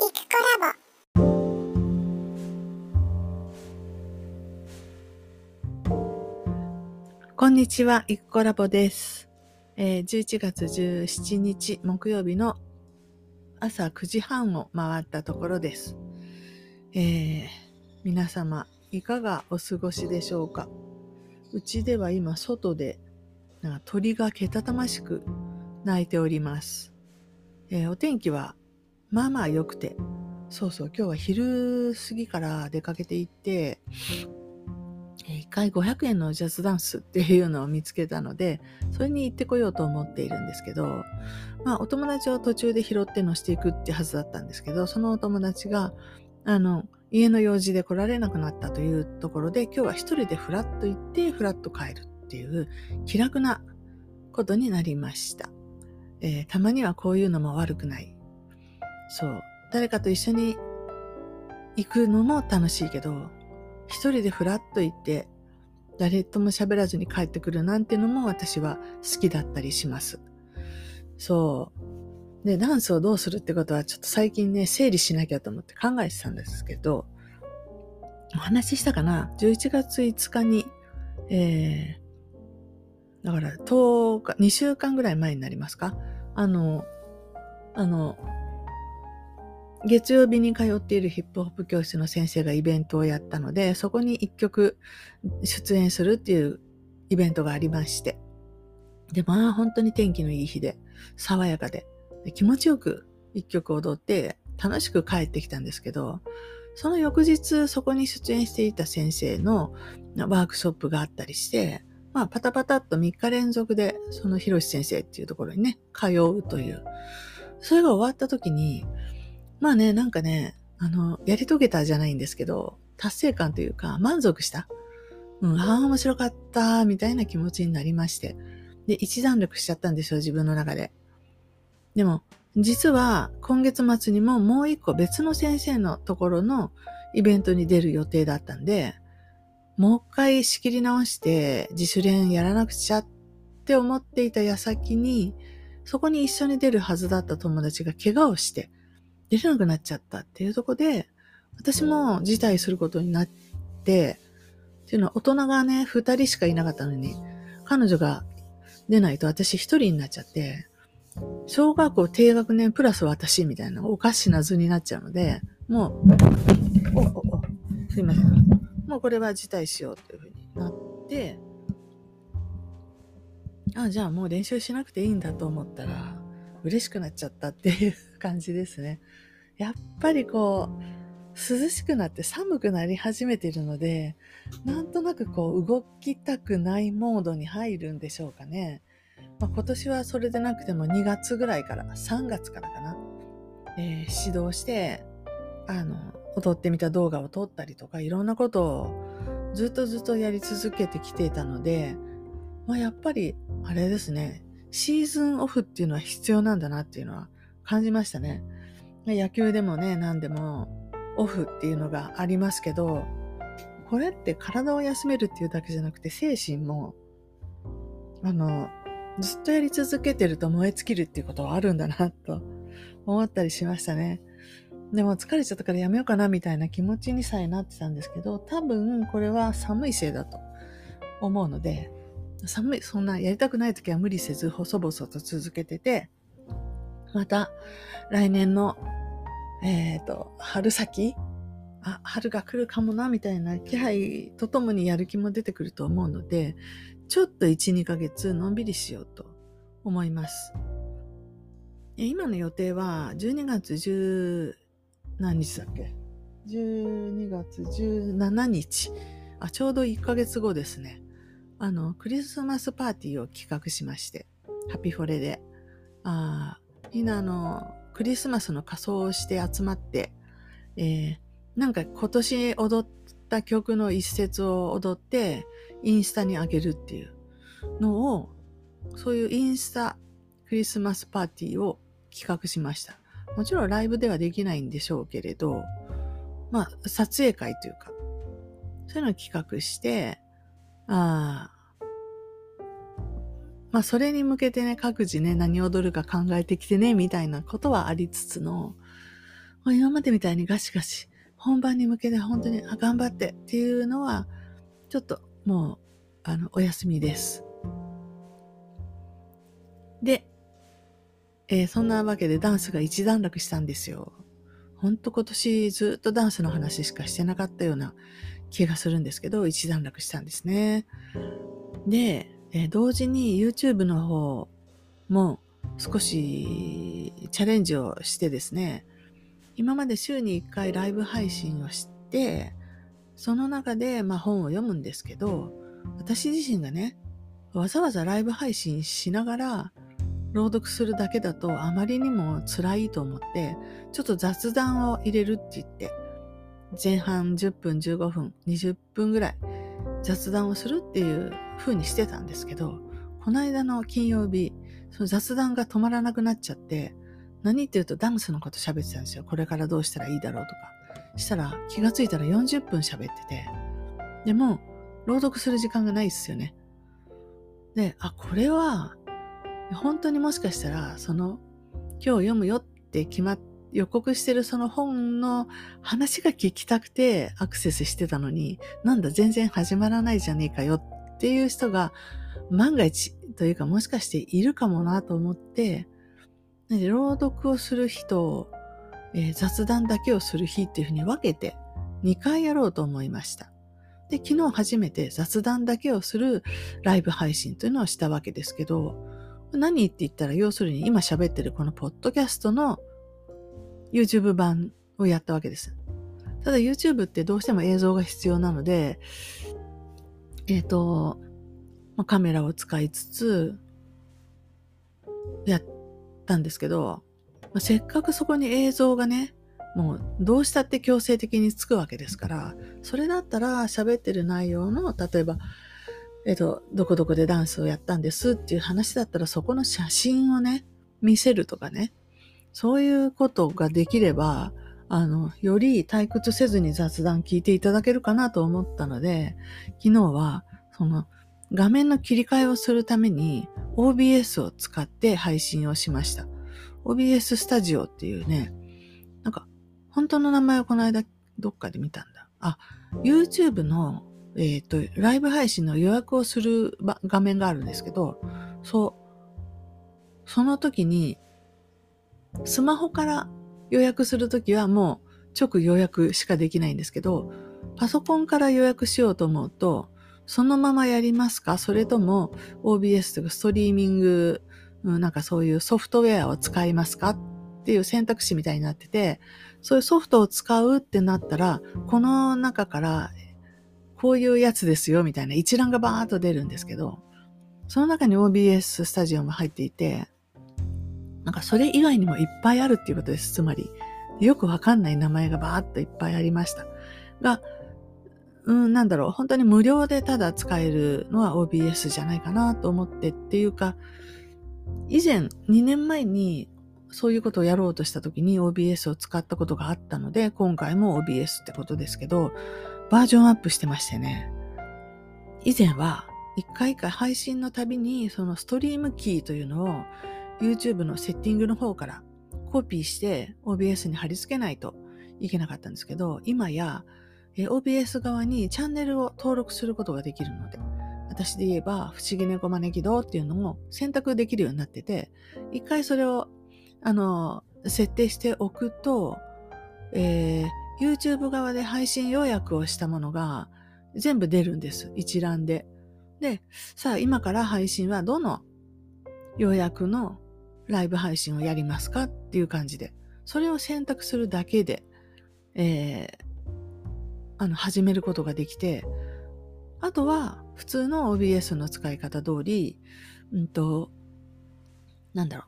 コラボこんにちは、イクコラボです。えー、11月17日木曜日の朝9時半を回ったところです。えー、皆様、いかがお過ごしでしょうか？うちでは今、外でなんか鳥がけたたましく鳴いております。えー、お天気はまあまあ良くて、そうそう、今日は昼過ぎから出かけて行って、一回500円のジャズダンスっていうのを見つけたので、それに行ってこようと思っているんですけど、まあお友達を途中で拾って乗していくってはずだったんですけど、そのお友達が、あの、家の用事で来られなくなったというところで、今日は一人でフラッと行って、フラッと帰るっていう気楽なことになりました。えー、たまにはこういうのも悪くない。そう。誰かと一緒に行くのも楽しいけど、一人でふらっと行って、誰とも喋らずに帰ってくるなんてのも私は好きだったりします。そう。で、ダンスをどうするってことはちょっと最近ね、整理しなきゃと思って考えてたんですけど、お話ししたかな ?11 月5日に、えー、だから10日、2週間ぐらい前になりますか？あの、あの、月曜日に通っているヒップホップ教室の先生がイベントをやったので、そこに一曲出演するっていうイベントがありまして。で、まあ本当に天気のいい日で、爽やかで、で気持ちよく一曲踊って楽しく帰ってきたんですけど、その翌日そこに出演していた先生のワークショップがあったりして、まあパタパタっと3日連続でその広志先生っていうところにね、通うという。それが終わった時に、まあね、なんかね、あの、やり遂げたじゃないんですけど、達成感というか、満足した。うん、ああ、面白かった、みたいな気持ちになりまして。で、一段落しちゃったんですよ、自分の中で。でも、実は、今月末にももう一個別の先生のところのイベントに出る予定だったんで、もう一回仕切り直して自主練やらなくちゃって思っていた矢先に、そこに一緒に出るはずだった友達が怪我をして、出れなくなっちゃったっていうとこで、私も辞退することになって、っていうのは大人がね、二人しかいなかったのに、彼女が出ないと私一人になっちゃって、小学校低学年プラス私みたいなおかしな図になっちゃうので、もう、お、お、お、すいません。もうこれは辞退しようっていうふうになって、あ、じゃあもう練習しなくていいんだと思ったら、嬉しくなっちゃったっていう感じですね。やっぱりこう、涼しくなって寒くなり始めてるので、なんとなくこう動きたくないモードに入るんでしょうかね。まあ、今年はそれでなくても2月ぐらいから、3月からかな、えー、指導して、あの、踊ってみた動画を撮ったりとか、いろんなことをずっとずっとやり続けてきていたので、まあ、やっぱり、あれですね、シーズンオフっていうのは必要なんだなっていうのは感じましたね。野球でもね、何でもオフっていうのがありますけど、これって体を休めるっていうだけじゃなくて精神も、あの、ずっとやり続けてると燃え尽きるっていうことはあるんだなと思ったりしましたね。でも疲れちゃったからやめようかなみたいな気持ちにさえなってたんですけど、多分これは寒いせいだと思うので、寒い、そんなやりたくない時は無理せず細々と続けてて、また来年の、えっ、ー、と、春先あ、春が来るかもな、みたいな気配とともにやる気も出てくると思うので、ちょっと1、2ヶ月のんびりしようと思います。今の予定は12月10何日だっけ ?12 月17日。あ、ちょうど1ヶ月後ですね。あの、クリスマスパーティーを企画しまして、ハピフォレで。あみんなあの、クリスマスの仮装をして集まって、えー、なんか今年踊った曲の一節を踊って、インスタに上げるっていうのを、そういうインスタクリスマスパーティーを企画しました。もちろんライブではできないんでしょうけれど、まあ、撮影会というか、そういうのを企画して、あまあそれに向けてね、各自ね、何を踊るか考えてきてね、みたいなことはありつつの、今までみたいにガシガシ、本番に向けて本当にあ頑張ってっていうのは、ちょっともう、あの、お休みです。で、えー、そんなわけでダンスが一段落したんですよ。ほんと今年ずっとダンスの話しかしてなかったような気がするんですけど、一段落したんですね。で、え、同時に YouTube の方も少しチャレンジをしてですね、今まで週に1回ライブ配信をして、その中でまあ本を読むんですけど、私自身がね、わざわざライブ配信しながら朗読するだけだとあまりにも辛いと思って、ちょっと雑談を入れるって言って、前半10分、15分、20分ぐらい雑談をするっていう風にしてたんですけど、この間の金曜日、その雑談が止まらなくなっちゃって、何って言うとダンスのこと喋ってたんですよ。これからどうしたらいいだろうとか。したら気がついたら40分喋ってて、でも、朗読する時間がないっすよね。で、あ、これは本当にもしかしたら、その、今日読むよって決まっ予告してるその本の話が聞きたくてアクセスしてたのに、なんだ全然始まらないじゃねえかよっていう人が万が一というかもしかしているかもなと思って、朗読をする日と、えー、雑談だけをする日っていうふうに分けて2回やろうと思いました。で、昨日初めて雑談だけをするライブ配信というのをしたわけですけど、何って言ったら、要するに今喋ってるこのポッドキャストの YouTube 版をやったわけです。ただ YouTube ってどうしても映像が必要なので、えっ、ー、と、カメラを使いつつ、やったんですけど、まあせっかくそこに映像がね、もうどうしたって強制的につくわけですから、それだったら喋ってる内容の、例えばえっと、どこどこでダンスをやったんですっていう話だったら、そこの写真をね、見せるとかね、そういうことができれば、あの、より退屈せずに雑談聞いていただけるかなと思ったので、昨日は、その、画面の切り替えをするために OBS を使って配信をしました。OBS スタジオっていうね、なんか、本当の名前をこの間どっかで見たんだ。あ、YouTube のえっ、ー、と、ライブ配信の予約をする画面があるんですけど、そう、その時に、スマホから予約するときはもう直予約しかできないんですけど、パソコンから予約しようと思うと、そのままやりますか？それとも OBS とかストリーミング、なんかそういうソフトウェアを使いますか？っていう選択肢みたいになってて、そういうソフトを使うってなったら、この中からこういうやつですよ、みたいな一覧がバーッと出るんですけど、その中に OBS スタジオも入っていて、なんかそれ以外にもいっぱいあるっていうことです。つまり、よくわかんない名前がバーッといっぱいありました。が、うん、なんだろう、本当に無料でただ使えるのは OBS じゃないかなと思ってっていうか、以前、2年前にそういうことをやろうとした時に OBS を使ったことがあったので、今回も OBS ってことですけど、バージョンアップしてましてね。以前は一回一回配信のたびにそのストリームキーというのを YouTube のセッティングの方からコピーして OBS に貼り付けないといけなかったんですけど、今や OBS 側にチャンネルを登録することができるので、私で言えば、不思議猫招き堂っていうのを選択できるようになってて、一回それを、あの、設定しておくと、えー、YouTube 側で配信予約をしたものが全部出るんです。一覧で。で、さあ今から配信はどの予約のライブ配信をやりますかっていう感じで、それを選択するだけで、えー、あの、始めることができて、あとは普通の OBS の使い方通り、うんと、なんだろ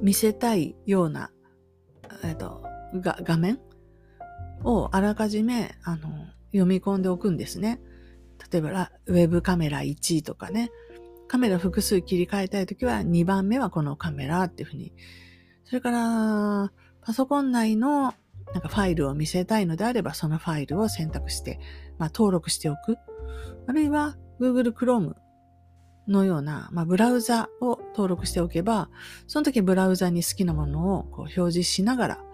う、見せたいような、えっと、が画面をあらかじめ、あの、読み込んでおくんですね。例えば、ウェブカメラ1とかね、カメラ複数切り替えたいときは2番目はこのカメラっていうふうに。それから、パソコン内のなんかファイルを見せたいのであれば、そのファイルを選択して、まあ、登録しておく。あるいは Google Chrome のような、まあ、ブラウザを登録しておけば、その時ブラウザに好きなものをこう表示しながら、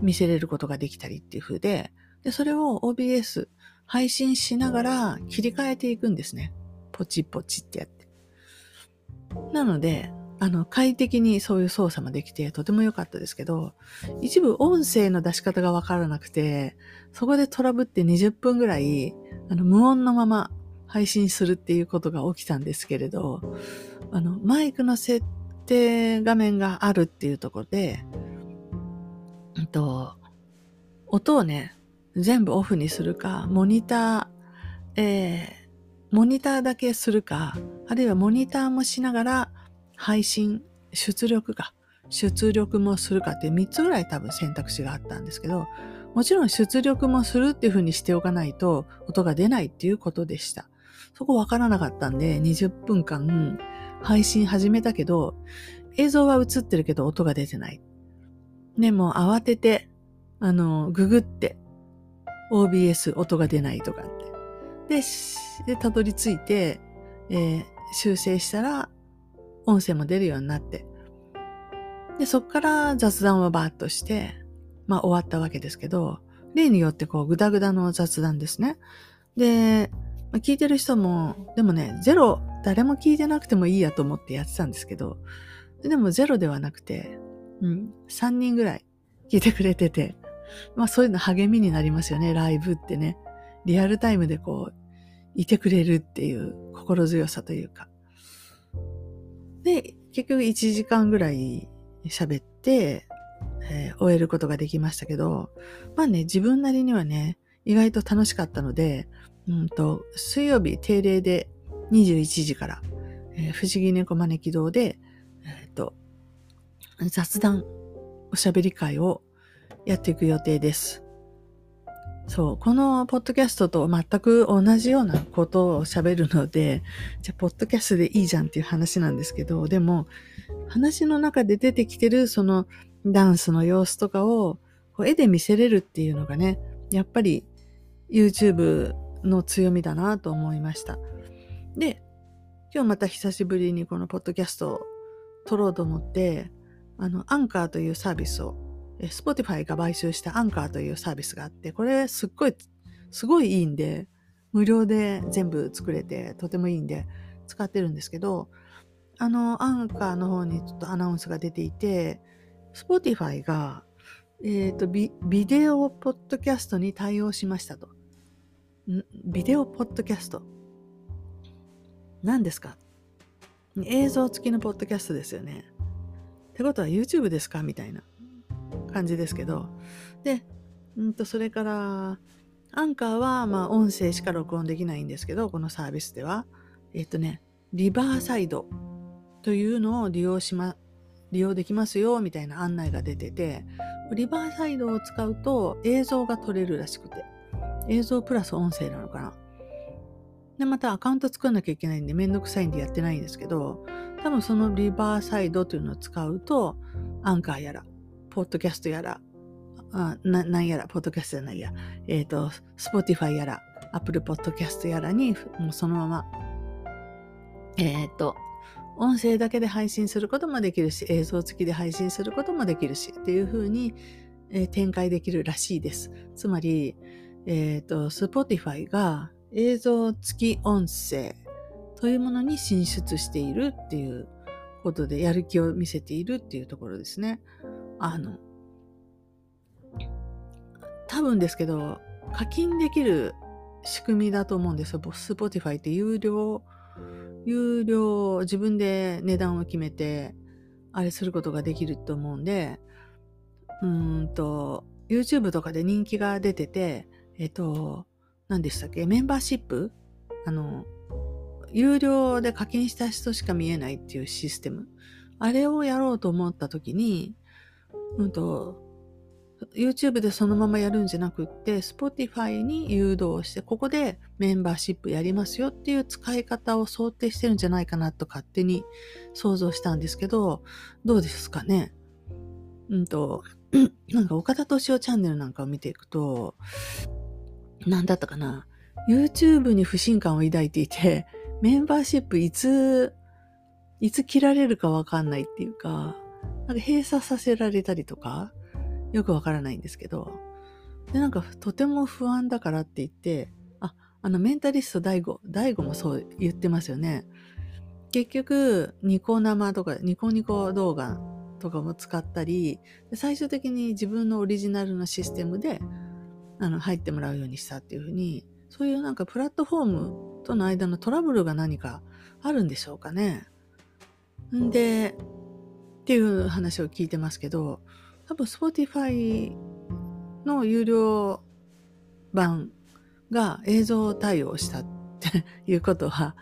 見せれることができたりっていう風で、で、それを OBS 配信しながら切り替えていくんですね。ポチポチってやって。なので、あの、快適にそういう操作もできてとても良かったですけど、一部音声の出し方がわからなくて、そこでトラブって20分ぐらい、あの、無音のまま配信するっていうことが起きたんですけれど、あの、マイクの設定画面があるっていうところで、うんと、音をね、全部オフにするか、モニター、えー、モニターだけするか、あるいはモニターもしながら配信、出力か、出力もするかっていう3つぐらい多分選択肢があったんですけど、もちろん出力もするっていう風にしておかないと音が出ないっていうことでした。そこわからなかったんで、20分間配信始めたけど、映像は映ってるけど音が出てない。で、も慌てて、あの、ググって、OBS 音が出ないとかって。で、で、たどり着いて、えー、修正したら、音声も出るようになって。で、そっから雑談をバーッとして、まあ終わったわけですけど、例によってこうグダグダの雑談ですね。で、まあ、聞いてる人も、でもね、ゼロ、誰も聞いてなくてもいいやと思ってやってたんですけど、でもゼロではなくて、うん、3人ぐらい聞いてくれてて、まあそういうの励みになりますよね、ライブってね。リアルタイムでこう、いてくれるっていう心強さというか。で、結局1時間ぐらい喋って、えー、終えることができましたけど、まあね、自分なりにはね、意外と楽しかったので、うんと、水曜日定例で21時から、えー、不思議猫招き堂で、えっ、ー、と、雑談、おしゃべり会をやっていく予定です。そう、このポッドキャストと全く同じようなことを喋るので、じゃあ、ポッドキャストでいいじゃんっていう話なんですけど、でも、話の中で出てきてるそのダンスの様子とかを絵で見せれるっていうのがね、やっぱり YouTube の強みだなと思いました。で、今日また久しぶりにこのポッドキャストを撮ろうと思って、あの、アンカーというサービスを Spotify が買収したアンカーというサービスがあって、これすっごい、すごいいいんで、無料で全部作れてとてもいいんで使ってるんですけど、あの、アンカーの方にちょっとアナウンスが出ていて、Spotify が、えっ、ー、とビ、ビデオポッドキャストに対応しましたと。ん？ビデオポッドキャスト？何ですか？映像付きのポッドキャストですよね。ってことは YouTube ですか？みたいな。感じですけど。で、うんと、それから、アンカーは、まあ、音声しか録音できないんですけど、このサービスでは。えっとね、リバーサイドというのを利用しま、利用できますよ、みたいな案内が出てて、リバーサイドを使うと映像が撮れるらしくて、映像プラス音声なのかな。で、またアカウント作らなきゃいけないんでめんどくさいんでやってないんですけど、多分そのリバーサイドというのを使うと、アンカーやら、ポッドキャストやら、あななんやら、ポッドキャストじゃないや、えっ、ー、と、Spotify やら、Apple Podcast やらに、もうそのまま、えっ、ー、と、音声だけで配信することもできるし、映像付きで配信することもできるし、っていう風に、えー、展開できるらしいです。つまり、えっ、ー、と、Spotify が映像付き音声というものに進出しているっていうことでやる気を見せているっていうところですね。あの、多分ですけど、課金できる仕組みだと思うんですよ。スポティファイって有料、有料、自分で値段を決めて、あれすることができると思うんで、うんと、YouTube とかで人気が出てて、えっと、何でしたっけメンバーシップ？あの、有料で課金した人しか見えないっていうシステム。あれをやろうと思った時に、うんと、YouTube でそのままやるんじゃなくって、Spotify に誘導して、ここでメンバーシップやりますよっていう使い方を想定してるんじゃないかなと勝手に想像したんですけど、どうですかね？うんと、なんか岡田敏夫チャンネルなんかを見ていくと、なんだったかな ?YouTube に不信感を抱いていて、メンバーシップいつ、いつ切られるかわかんないっていうか、なんか閉鎖させられたりとか、よくわからないんですけど、で、なんかとても不安だからって言って、あ、あのメンタリスト DAIGO、DAIGO もそう言ってますよね。結局、ニコ生とか、ニコニコ動画とかも使ったり、最終的に自分のオリジナルのシステムで、あの、入ってもらうようにしたっていうふうに、そういうなんかプラットフォームとの間のトラブルが何かあるんでしょうかね。んで、っていう話を聞いてますけど、多分 Spotify の有料版が映像対応したっていうことは、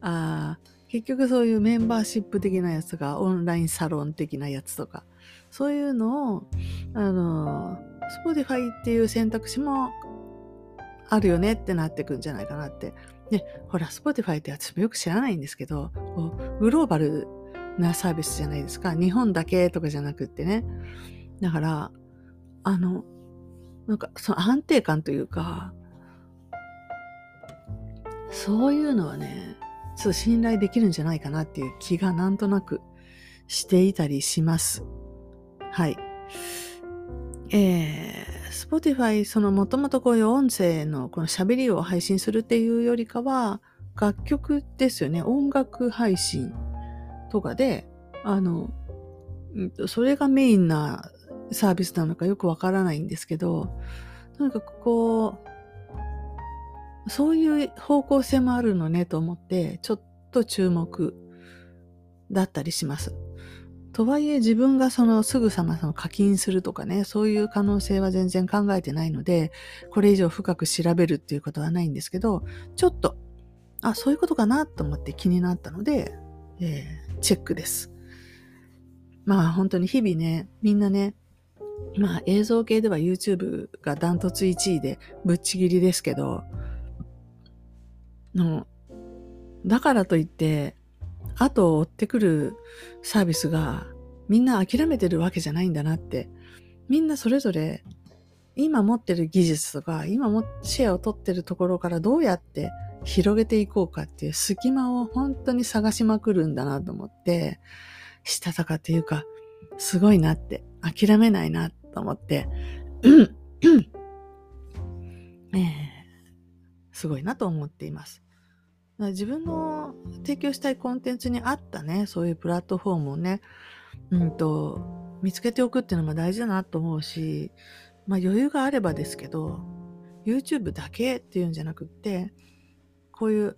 あ結局そういうメンバーシップ的なやつがオンラインサロン的なやつとか、そういうのを、あの、Spotify っていう選択肢もあるよねってなってくんじゃないかなって。で、ほら、Spotify って私もよく知らないんですけど、こうグローバルなサービスじゃないですか。日本だけとかじゃなくってね。だから、あの、なんか、その安定感というか、そういうのはね、ちょっと信頼できるんじゃないかなっていう気がなんとなくしていたりします。はい。えー、Spotify、そのもともとこういう音声のこの喋りを配信するっていうよりかは、楽曲ですよね。音楽配信とかで、あの、それがメインなサービスなのかよくわからないんですけど、とにかくこう、そういう方向性もあるのねと思って、ちょっと注目だったりします。とはいえ自分がそのすぐさまその課金するとかね、そういう可能性は全然考えてないので、これ以上深く調べるっていうことはないんですけど、ちょっと、あ、そういうことかなと思って気になったので、えー、チェックです。まあ本当に日々ね、みんなね、まあ映像系では YouTube がダントツ1位でぶっちぎりですけど、のだからといって、後を追ってくるサービスがみんな諦めてるわけじゃないんだなって、みんなそれぞれ今持ってる技術とか、今もシェアを取ってるところからどうやって広げていこうかっていう隙間を本当に探しまくるんだなと思って、したたかっていうか、すごいなって、諦めないなと思って、えー、すごいなと思っています。自分の提供したいコンテンツに合ったね、そういうプラットフォームをね、うんと、見つけておくっていうのも大事だなと思うし、まあ余裕があればですけど、YouTube だけっていうんじゃなくって、こういう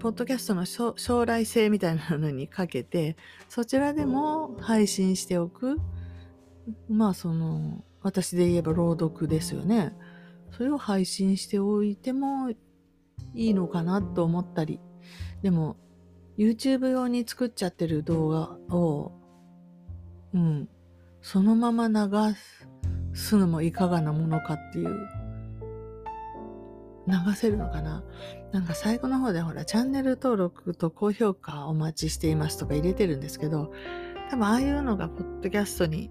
ポッドキャストの将来性みたいなのにかけて、そちらでも配信しておく。まあその、私で言えば朗読ですよね。それを配信しておいてもいいのかなと思ったり。でも、YouTube 用に作っちゃってる動画を、うん、そのまま流すのもいかがなものかっていう、流せるのかな？なんか最後の方でほら、チャンネル登録と高評価お待ちしていますとか入れてるんですけど、多分ああいうのがポッドキャストに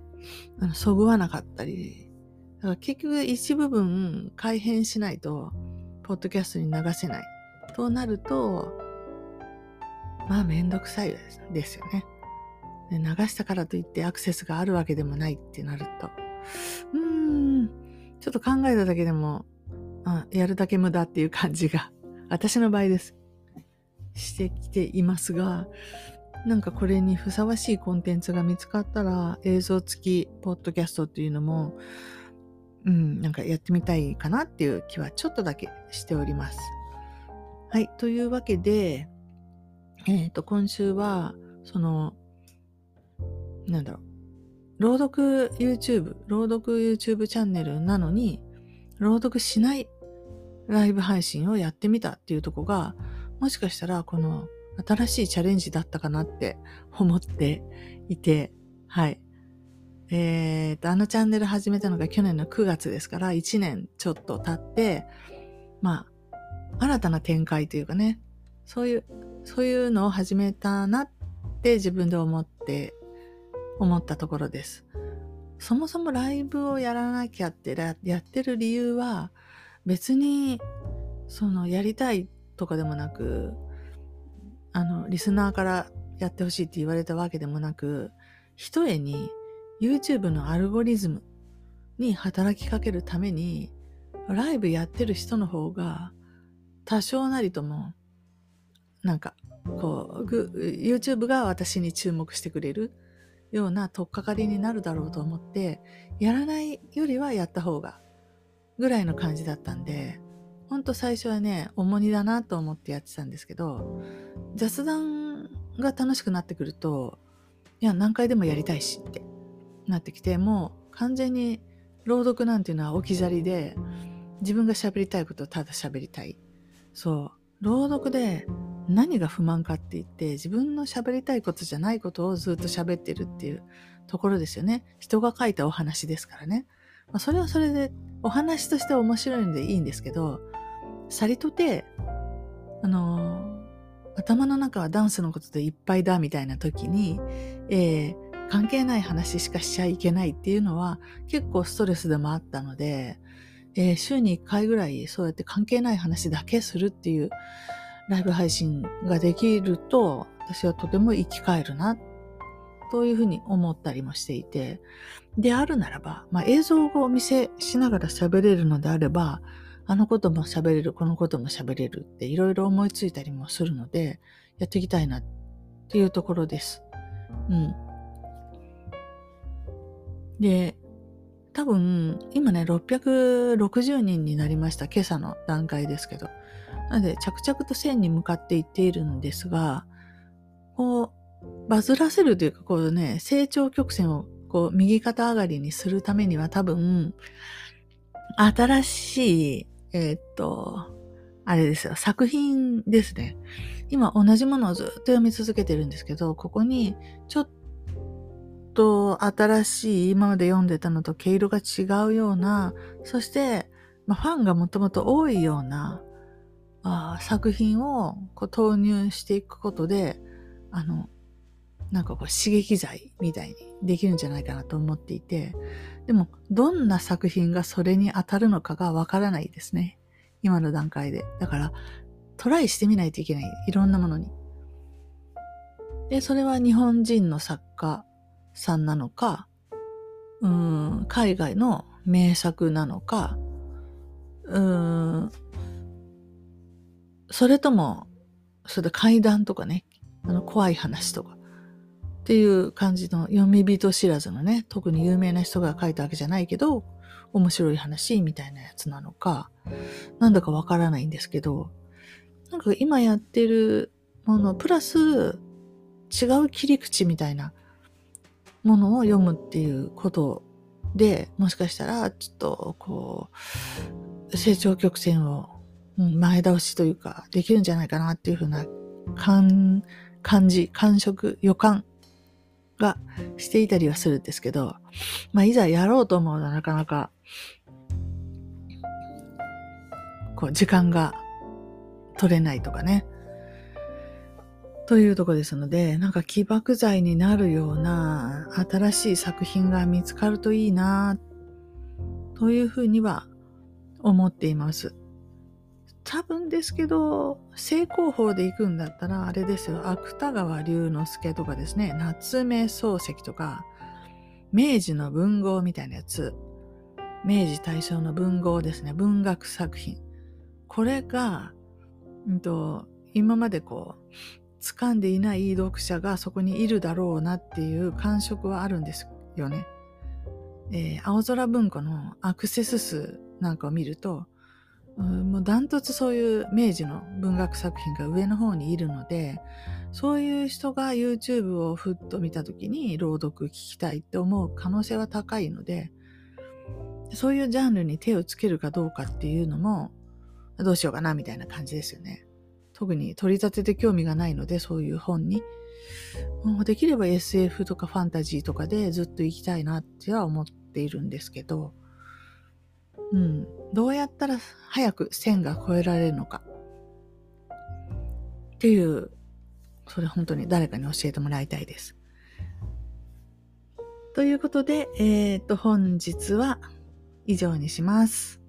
あのそぐわなかったり、だから結局一部分改変しないと、ポッドキャストに流せない。となると、まあめんどくさいですよね。で流したからといってアクセスがあるわけでもないってなると、うーん、ちょっと考えただけでも、あやるだけ無駄っていう感じが、私の場合です。してきていますが、なんかこれにふさわしいコンテンツが見つかったら映像付きポッドキャストっていうのもうん、なんかやってみたいかなっていう気はちょっとだけしております。はい。というわけで、えっ、ー、と、今週は、その、なんだろう、朗読 YouTube、朗読 YouTube チャンネルなのに、朗読しないライブ配信をやってみたっていうとこが、もしかしたらこの新しいチャレンジだったかなって思っていて、はい。えー、と、あのチャンネル始めたのが去年の9月ですから、1年ちょっと経って、まあ、新たな展開というかね、そういう、そういうのを始めたなって自分で思って、思ったところです。そもそもライブをやらなきゃってやってる理由は、別に、その、やりたいとかでもなく、あの、リスナーからやってほしいって言われたわけでもなく、一重に YouTube のアルゴリズムに働きかけるために、ライブやってる人の方が、多少なりとも、なんか、こう、YouTube が私に注目してくれるような取っかかりになるだろうと思って、やらないよりはやった方が、ぐらいの感じだったんで、ほんと最初はね、重荷だなと思ってやってたんですけど、雑談が楽しくなってくると、いや、何回でもやりたいしってなってきて、もう完全に朗読なんていうのは置き去りで、自分が喋りたいことをただ喋りたい。そう。朗読で何が不満かって言って、自分の喋りたいことじゃないことをずっと喋ってるっていうところですよね。人が書いたお話ですからね。まあ、それはそれでお話として面白いんでいいんですけど、さりとて、あの、頭の中はダンスのことでいっぱいだみたいな時に、えー、関係ない話しかしちゃいけないっていうのは結構ストレスでもあったので、えー、週に1回ぐらいそうやって関係ない話だけするっていうライブ配信ができると私はとても生き返るなというふうに思ったりもしていてであるならば、まあ、映像をお見せしながら喋れるのであればあのことも喋れるこのことも喋れるっていろいろ思いついたりもするのでやっていきたいなっていうところです。うん。で、多分、今ね、660人になりました。今朝の段階ですけど。なので、着々と1000に向かっていっているんですが、こう、バズらせるというか、こうね、成長曲線をこう、右肩上がりにするためには多分、新しい、えー、っと、あれですよ、作品ですね。今同じものをずっと読み続けてるんですけど、ここにちょっと新しい今まで読んでたのと毛色が違うような、そして、まあ、ファンがもともと多いようなあ作品をこう投入していくことで、あの、なんかこう刺激剤みたいにできるんじゃないかなと思っていて、でもどんな作品がそれに当たるのかがわからないですね。今の段階で。だからトライしてみないといけない。いろんなものに。で、それは日本人の作家さんなのか、うん、海外の名作なのか、うん、それとも、それで怪談とかね、あの怖い話とか、っていう感じの読み人知らずのね、特に有名な人が書いたわけじゃないけど、面白い話みたいなやつなのか、なんだかわからないんですけど、なんか今やってるもの、プラス違う切り口みたいなものを読むっていうことで、もしかしたら、ちょっと、こう、成長曲線を前倒しというか、できるんじゃないかなっていうふうな感、感じ、感触、予感がしていたりはするんですけど、まあ、いざやろうと思うのはなかなか、こう、時間が取れないとかね。というとこですので、なんか起爆剤になるような新しい作品が見つかるといいな、というふうには思っています。多分ですけど、正攻法で行くんだったら、あれですよ、芥川龍之介とかですね、夏目漱石とか、明治の文豪みたいなやつ、明治大正の文豪ですね、文学作品。これが、うんと、今までこう、掴んでいない読者がそこにいるだろうなっていう感触はあるんですよね。えー、青空文庫のアクセス数なんかを見ると、もうダントツそういう明治の文学作品が上の方にいるので、そういう人が YouTube をふっと見た時に朗読聞きたいって思う可能性は高いので、そういうジャンルに手をつけるかどうかっていうのも、どうしようかなみたいな感じですよね。特に取り立てて興味がないので、そういう本に。もうできれば SF とかファンタジーとかでずっと行きたいなっては思っているんですけど、うん。どうやったら早く線が越えられるのか。っていう、それ本当に誰かに教えてもらいたいです。ということで、えっ、ー、と、本日は以上にします。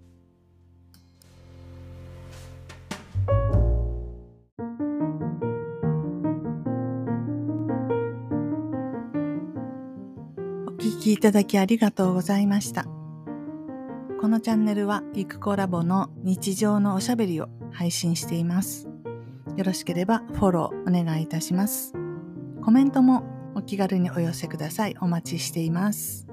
お聞きいただきありがとうございました。このチャンネルはゆくコラボの日常のおしゃべりを配信しています。よろしければフォローお願いいたします。コメントもお気軽にお寄せください。お待ちしています。